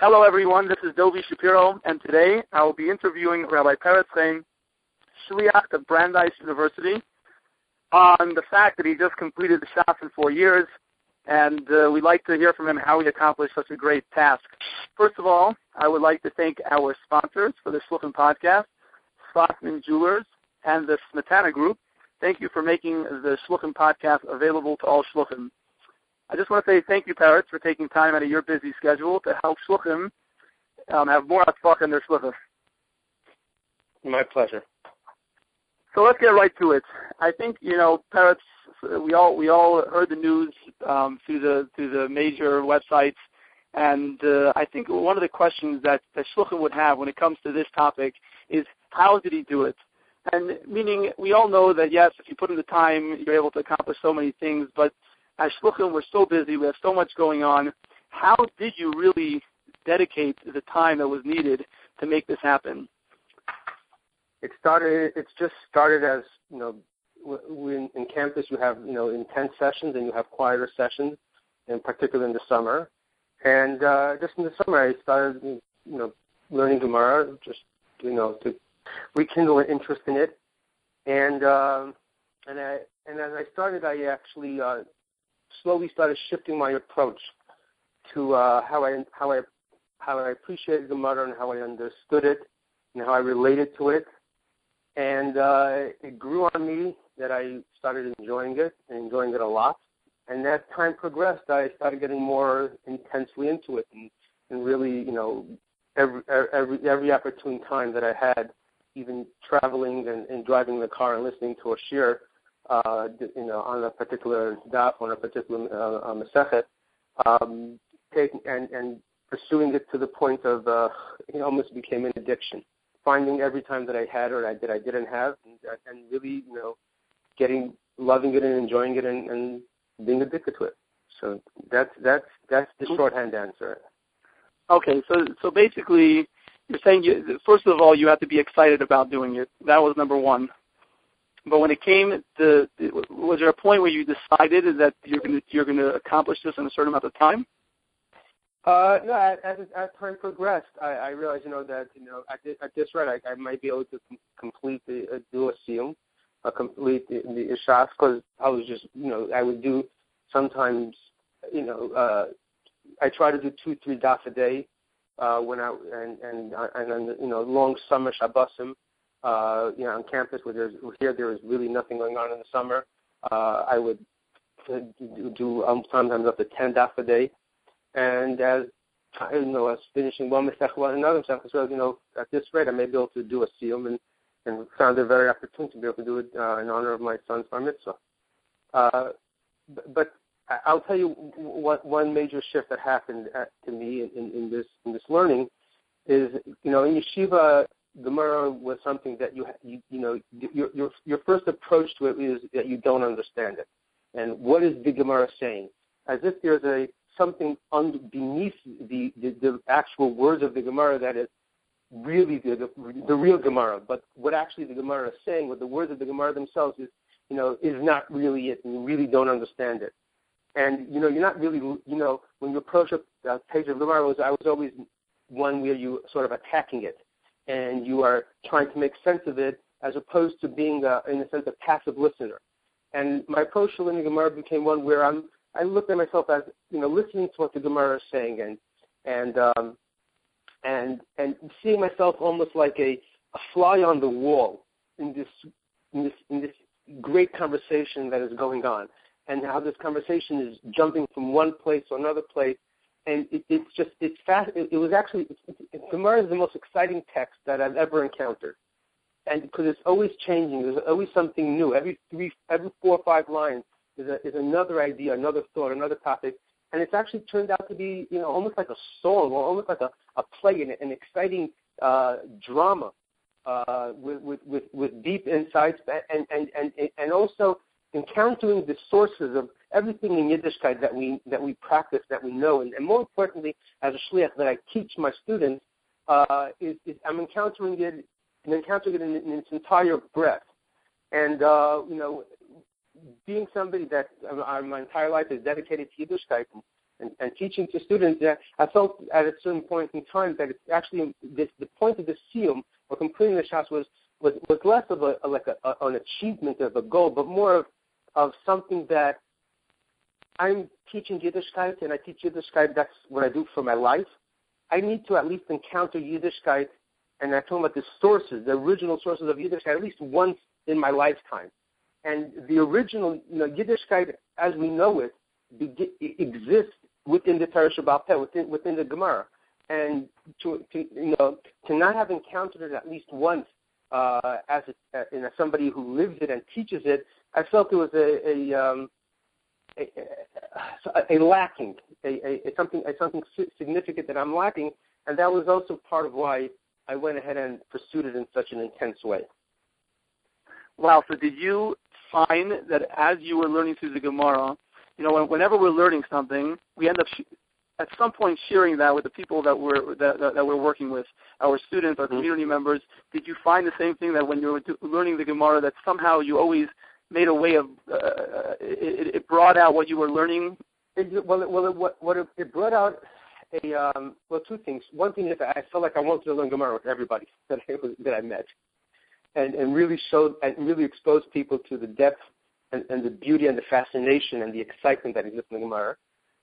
Hello, everyone. This is Dovi Shapiro, and today I will be interviewing Rabbi Peretz Chein, Shliach of Brandeis University, on the fact that he just completed the Shas in four years, and uh, we'd like to hear from him how he accomplished such a great task. First of all, I would like to thank our sponsors for the Shluchim podcast, Schlossman Jewelers and the Smetana Group. Thank you for making the Shluchim podcast available to all Shluchim. I just want to say thank you, Peretz, for taking time out of your busy schedule to help Shluchim um, have more Atzvach in their Shluchim. My pleasure. So let's get right to it. I think you know, Peretz. We all we all heard the news um, through the through the major websites, and uh, I think one of the questions that that Shluchim would have when it comes to this topic is how did he do it? And meaning, we all know that yes, if you put in the time, you're able to accomplish so many things. But as shluchim, we're so busy, we have so much going on. How did you really dedicate the time that was needed to make this happen? It started. It's just started as you know. In campus, you have you know intense sessions and you have quieter sessions, in particular in the summer. And uh, just in the summer, I started you know learning Gemara, just you know to rekindle an interest in it. And um, and I and as I started, I actually uh, slowly started shifting my approach to uh, how I how I how I appreciated the Gemara and how I understood it and how I related to it. And uh, it grew on me that I started enjoying it and enjoying it a lot. And as time progressed, I started getting more intensely into it and, and really, you know, every every every opportune time that I had, even traveling and, and driving the car and listening to a shiur, uh, you know, on a particular daf, on a particular uh, masechet, um, taking and, and pursuing it to the point of uh, it almost became an addiction. Finding every time that I had or I did I didn't have, and, and really, you know, getting loving it and enjoying it and, and being addicted to it. So that's that's that's the shorthand answer. Okay, so so basically, you're saying you, first of all you have to be excited about doing it. That was number one. But when it came to, was there a point where you decided that you're going to you're going to accomplish this in a certain amount of time? Uh, no, as, as time progressed, I, I realized, you know, that you know at this, at this rate, I, I might be able to com- complete the uh, do a seal, uh, complete the, the Shas because I was just, you know, I would do sometimes, you know, uh, I try to do two, three dots a day uh, when I and and and then you know long summer shabbosim uh, you know, on campus where there's here there is really nothing going on in the summer. Uh, I would do um, sometimes up to ten daf a day, and as you know, I was finishing one mistake, one another mistake, so you know, at this rate, I may be able to do a seal, and and found it very opportune to be able to do it uh, in honor of my son's bar mitzvah. Uh, but I'll tell you one, one major shift that happened at, to me in, in, in this in this learning is you know in yeshiva Gemara was something that you you, you know your, your your first approach to it is that you don't understand it, and what is the Gemara saying? As if there's a something under, beneath the, the the actual words of the Gemara that is really the, the the real Gemara. But what actually the Gemara is saying, what the words of the Gemara themselves is, you know, is not really it, and you really don't understand it. And you know, you're not really, you know, when you approach a, a page of Gemara, was I was always one where you sort of attacking it and you are trying to make sense of it as opposed to being, a, in a sense, a passive listener. And my approach to learning Gemara became one where I'm, I looked at myself as, you know, listening to what the Gemara is saying and, and, um, and, and seeing myself almost like a, a fly on the wall in this, in this, in this great conversation that is going on and how this conversation is jumping from one place to another place and it, it's just it's fast. It, it was actually Gemara is the most exciting text that I've ever encountered, and because it's always changing. There's always something new. Every three, every four or five lines is a, is another idea, another thought, another topic, and it's actually turned out to be you know almost like a song or almost like a, a play, an, an exciting uh, drama uh, with, with with with deep insights and and and and also encountering the sources of everything in Yiddishkeit that we that we practice, that we know, and, and more importantly, as a shliach that I teach my students, uh, is, is I'm encountering it and encountering it in, in its entire breadth, and uh, you know, being somebody that uh, my entire life is dedicated to Yiddishkeit, and, and, and teaching to students, I felt at a certain point in time that it's actually this, the point of the siyum or completing the shas was was was less of a like a, a, an achievement of a goal, but more of of something that I'm teaching Yiddishkeit and I teach Yiddishkeit. That's what I do for my life. I need to at least encounter Yiddishkeit, and I'm talking about the sources, the original sources of Yiddishkeit, at least once in my lifetime. And the original, you know, Yiddishkeit as we know it, be, exists within the Torah Sheba'al Peh, within within the Gemara, and to, to you know to not have encountered it at least once uh, as a, uh, in a, somebody who lives it and teaches it, I felt it was a a, um, a, a, a lacking, a, a, something a something significant that I'm lacking, and that was also part of why I went ahead and pursued it in such an intense way. Wow. So did you find that as you were learning through the Gemara, you know, whenever we're learning something, we end up sh- at some point sharing that with the people that we're that, that, that we're working with, our students, our mm-hmm. community members. Did you find the same thing that when you were learning the Gemara, that somehow you always made a way of uh, it, it brought out what you were learning? It, well, it, well, it, what, what it, it brought out a um, well, two things. One thing is I felt like I wanted to learn Gemara with everybody that I was, that I met, and and really showed and really exposed people to the depth and, and the beauty and the fascination and the excitement that exists in the Gemara.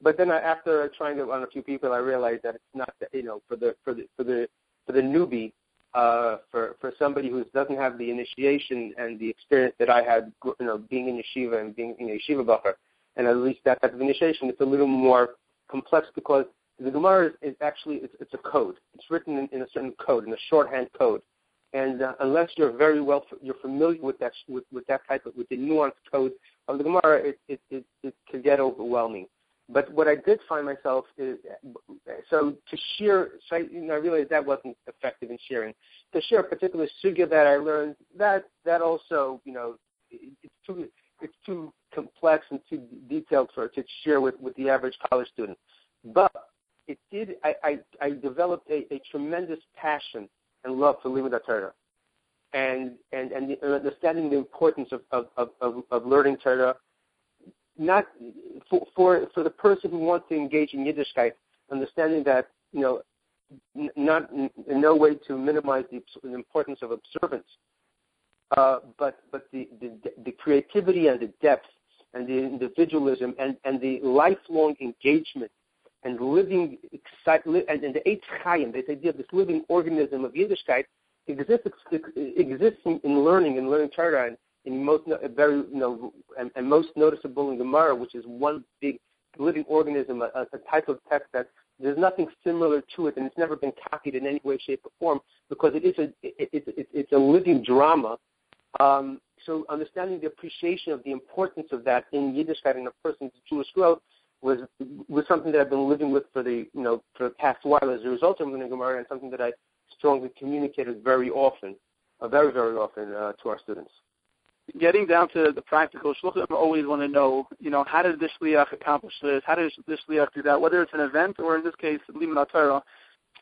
But then I, after trying to on a few people, I realized that it's not that you know for the for the for the for the newbie, uh, for for somebody who doesn't have the initiation and the experience that I had, you know, being in yeshiva and being in yeshiva buffer, and at least that type of initiation, it's a little more complex because the Gemara is, is actually it's, it's a code. It's written in, in a certain code, in a shorthand code, and uh, unless you're very well, you're familiar with that with, with that type of with the nuanced code of the Gemara, it it it, it can get overwhelming. But what I did find myself is so to share. So I, you know, I realized that wasn't effective in sharing. To share a particular sugya that I learned, that that also you know it's too it's too complex and too detailed for to share with with the average college student. But it did. I I, I developed a, a tremendous passion and love for Limud Torah, and and and understanding the importance of of of, of learning Torah, not for, for for the person who wants to engage in Yiddishkeit, understanding that you know not in, no way to minimize the, the importance of observance, uh, but but the, the the creativity and the depth and the individualism and and the lifelong engagement and living excite, and, and the Eitz Chaim, this idea of this living organism of Yiddishkeit, exists exists in, in learning and learning Torah in most very you know and, and most noticeable in Gemara, which is one big living organism, a, a type of text that there's nothing similar to it, and it's never been copied in any way, shape, or form because it is a it, it, it, it's a living drama. Um, so understanding the appreciation of the importance of that in Yiddishkeit in a person's Jewish growth was was something that I've been living with for the you know for the past while as a result of learning Gemara, and something that I strongly communicated very often, uh, very very often uh, to our students. Getting down to the practical, shluchim always want to know, you know, how did this shliach accomplish this? How did this shliach do that? Whether it's an event or in this case, limud Torah.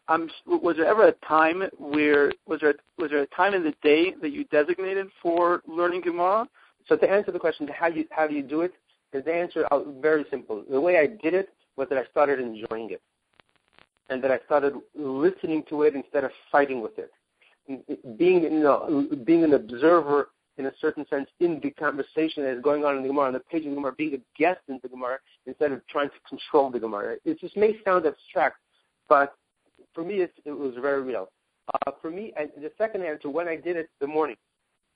Um, was there ever a time where was there was there a time in the day that you designated for learning Gemara? So to answer the question, how you how do you do it? Is the answer uh, very simple. The way I did it was that I started enjoying it, and that I started listening to it instead of fighting with it. Being, you know, being an observer in a certain sense in the conversation that is going on in the Gemara, on the page of the Gemara, being a guest in the Gemara instead of trying to control the Gemara. It just may sound abstract, but for me, it, it was very real. Uh, for me, and the second answer, when I did it the morning,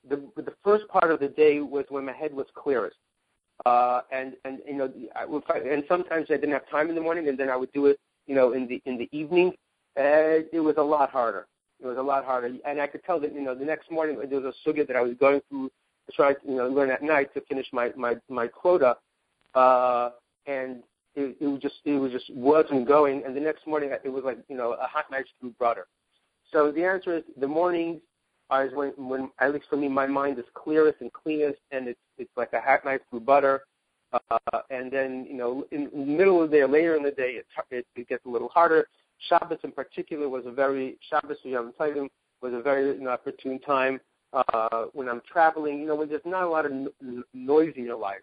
the, the first part of the day was when my head was clearest. Uh, and and you know, I would and sometimes I didn't have time in the morning, and then I would do it, you know, in the in the evening. Uh, it was a lot harder. It was a lot harder, and I could tell that you know the next morning there was a sugya that I was going through to try to you know learn at night to finish my my my quota, uh, and it, it was just it was just wasn't going. And the next morning it was like you know a hot knife through butter. So the answer is the mornings is when, when at least for me, my mind is clearest and cleanest, and it's it's like a hot knife through butter. Uh, and then you know, in, in the middle of the day, later in the day, it, it, it gets a little harder. Shabbos in particular was a very Shabbos Yom Tovim was a very you opportune time uh, when I'm traveling. You know, when there's not a lot of n- noise in your life,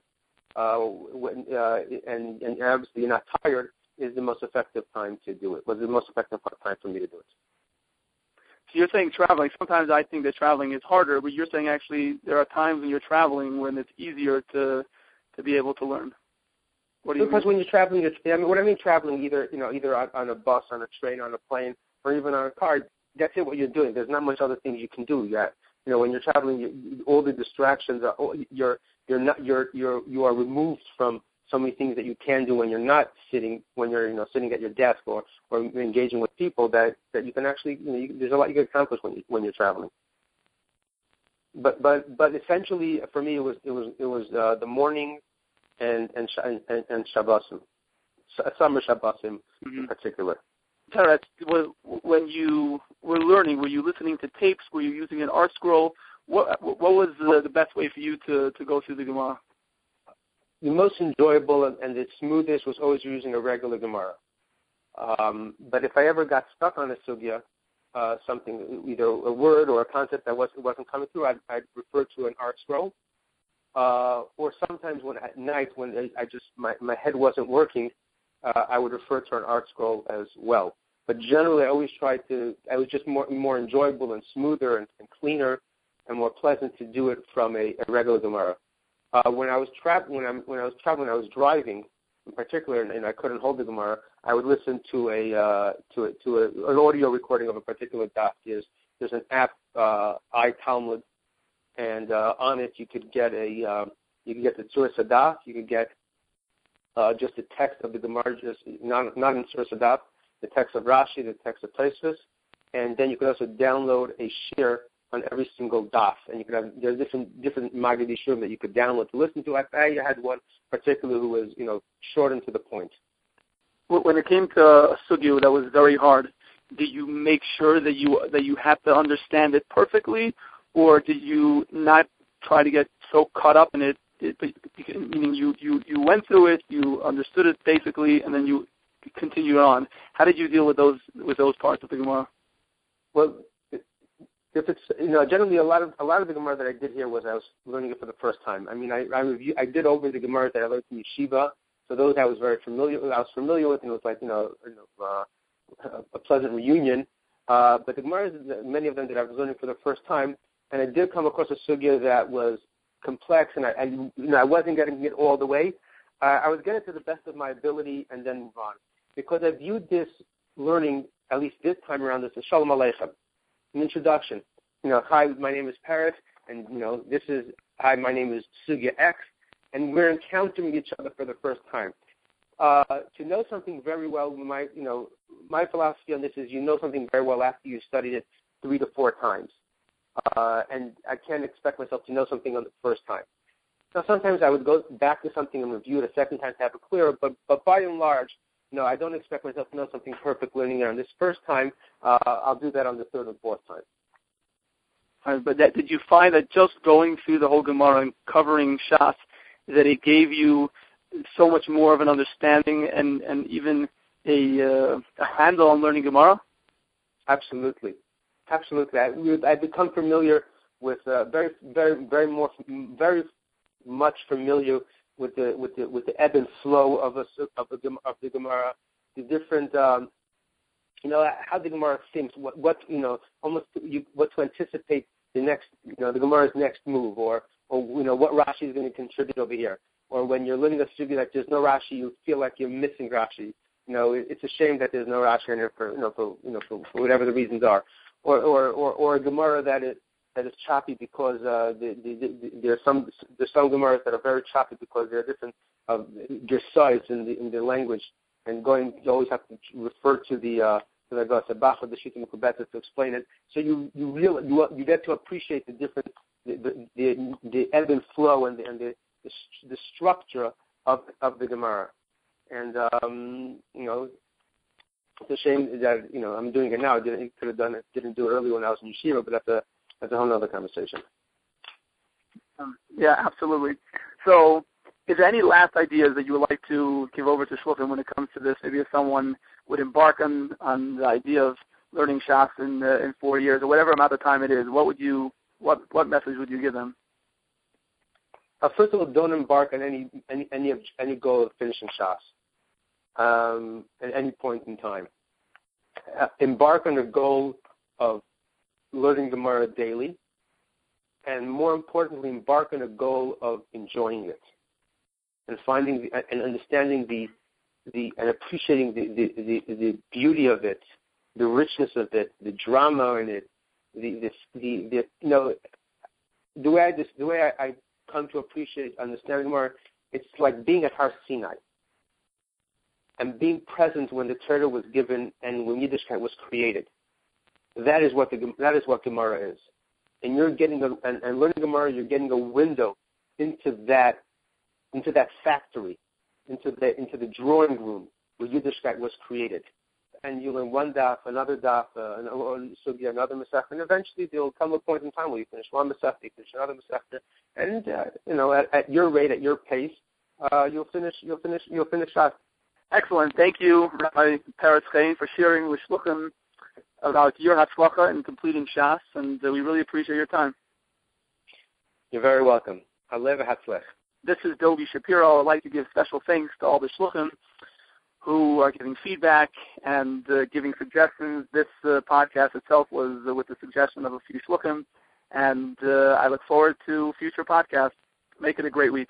uh, when, uh, and and obviously you're not tired. is the most effective time to do it. Was the most effective time for me to do it. So you're saying traveling. Sometimes I think that traveling is harder, but you're saying actually there are times when you're traveling when it's easier to to be able to learn. What do you because mean? when you're traveling, it's, I mean, what I mean traveling, either you know, either on, on a bus, on a train, on a plane, or even on a car. That's it. What you're doing. There's not much other things you can do yet. You know, when you're traveling, you, all the distractions are. You're you're not you're you're you are removed from so many things that you can do when you're not sitting when you're you know sitting at your desk or or engaging with people that that you can actually you know you, there's a lot you can accomplish when you when you're traveling. But but but essentially for me it was it was it was uh, the morning and and and, and Shabbosim, summer Shabbosim mm-hmm. in particular. Peretz, when you were learning, were you listening to tapes? Were you using an ArtScroll? What what was the, the best way for you to to go through the Gemara? the most enjoyable and, and the smoothest was always using a regular Gemara. Um, but if I ever got stuck on a sugya, uh, something, either a word or a concept that wasn't wasn't coming through, I'd, I'd refer to an ArtScroll. Uh, or sometimes when at night when I, just my, my head wasn't working, uh, I would refer to an ArtScroll as well. But generally, I always tried to. I was just more more enjoyable and smoother and, and cleaner and more pleasant to do it from a, a regular Gemara. Uh, when I was traveling, when, I'm, when I was traveling, I was driving, in particular, and, and I couldn't hold the Gemara. I would listen to a uh, to a, to a, an audio recording of a particular daf. There's there's an app, uh, iTalmud, and uh, on it you could get a uh, you could get the Tzuras HaDaf, you could get uh, just the text of the Gemara, just not not in Tzuras HaDaf, the text of Rashi, the text of Tosfos, and then you could also download a shiur on every single daf, and you could have there's different different shiurim that you could download to listen to. I, I had one particular who was you know short and to the point. When it came to a sugya that was very hard, did you make sure that you that you have to understand it perfectly, or did you not try to get so caught up in it? it meaning you you you went through it, you understood it basically, and then you continued on. How did you deal with those with those parts of the Gemara? Well, if it's you know generally a lot of a lot of the Gemara that I did here was I was learning it for the first time. I mean I I review I did over the Gemara that I learned from Yeshiva, so those I was very familiar I was familiar with and it was like you know, you know uh, a pleasant reunion. Uh, but the Gemara, is many of them that I was learning for the first time, and I did come across a sugya that was complex, and I, you know I wasn't getting it all the way. Uh, I was getting to the best of my ability and then move on because I viewed this learning at least this time around as a shalom aleichem an introduction. You know, hi, my name is Peretz, and you know, this is hi, my name is Sugya X, and we're encountering each other for the first time. Uh, to know something very well, my you know, my philosophy on this is you know something very well after you've studied it three to four times, uh, and I can't expect myself to know something on the first time. Now, sometimes I would go back to something and review it a second time to have it clearer, but but by and large, no, I don't expect myself to know something perfect learning it on this first time. Uh, I'll do that on the third and fourth time. Right, but that, did you find that just going through the whole Gemara and covering Shas, that it gave you so much more of an understanding and, and even a, uh, a handle on learning Gemara? Absolutely, absolutely. I, I've become familiar with uh, very, very, very more, very much familiar with the with the with the ebb and flow of a of the of the Gemara, the different um, you know how the Gemara thinks, what what you know almost you, what to anticipate the next you know the Gemara's next move, or or you know what Rashi is going to contribute over here, or when you're learning a study like there's no Rashi, you feel like you're missing Rashi. You know, it, it's a shame that there's no Rashi in here for you know for you know for, for whatever the reasons are, or or or, or a Gemara that is that is choppy because uh, the, the, the, there are some there's some Gemaras that are very choppy because there are different uh, size in the in the language, and going you always have to refer to the uh, to the Gosabach or the Shita Mukubeta to explain it. So you you real you you get to appreciate the different the the, the ebb and flow and the and the the, the structure of of the Gemara, and um, you know it's a shame that you know I'm doing it now. I didn't could have done it. Didn't do it earlier when I was in yeshiva, but that's a that's a whole other conversation. Um, yeah, absolutely. So, is there any last ideas that you would like to give over to Shluchim when it comes to this? Maybe if someone would embark on on the idea of learning Shas in uh, in four years or whatever amount of time it is, what would you what what message would you give them? Uh, first of all, don't embark on any any any any goal of finishing Shas. Um, at any point in time. Uh, embark on the goal of learning Gemara daily, and more importantly, embark on a goal of enjoying it and finding the, and understanding the the and appreciating the, the, the, the beauty of it, the richness of it, the drama in it, the the, the, the you know the way I just the way I, I come to appreciate understanding more, it's like being at Har Sinai and being present when the Torah was given and when Yiddishkeit was created. That is what the that is what Gemara is, and you're getting a, and, and learning Gemara, you're getting a window into that into that factory, into the into the drawing room where Yiddishkeit was created. And you learn one daf, another daf, uh, so be another masech, and eventually there will come a point in time where you finish one masech, you finish another masech, and uh, you know at, at your rate, at your pace, uh, you'll finish you'll finish you'll finish Shas. Excellent. Thank you, Rabbi Peretz Chein, for sharing with Shluchim about your Hatzlacha and completing Shas, and uh, we really appreciate your time. You're very welcome. Alev Hatzlech. This is Dovi Shapiro. I'd like to give special thanks to all the Shluchim who are giving feedback and uh, giving suggestions. This uh, podcast itself was uh, with the suggestion of a few Shluchim, and uh, I look forward to future podcasts. Make it a great week.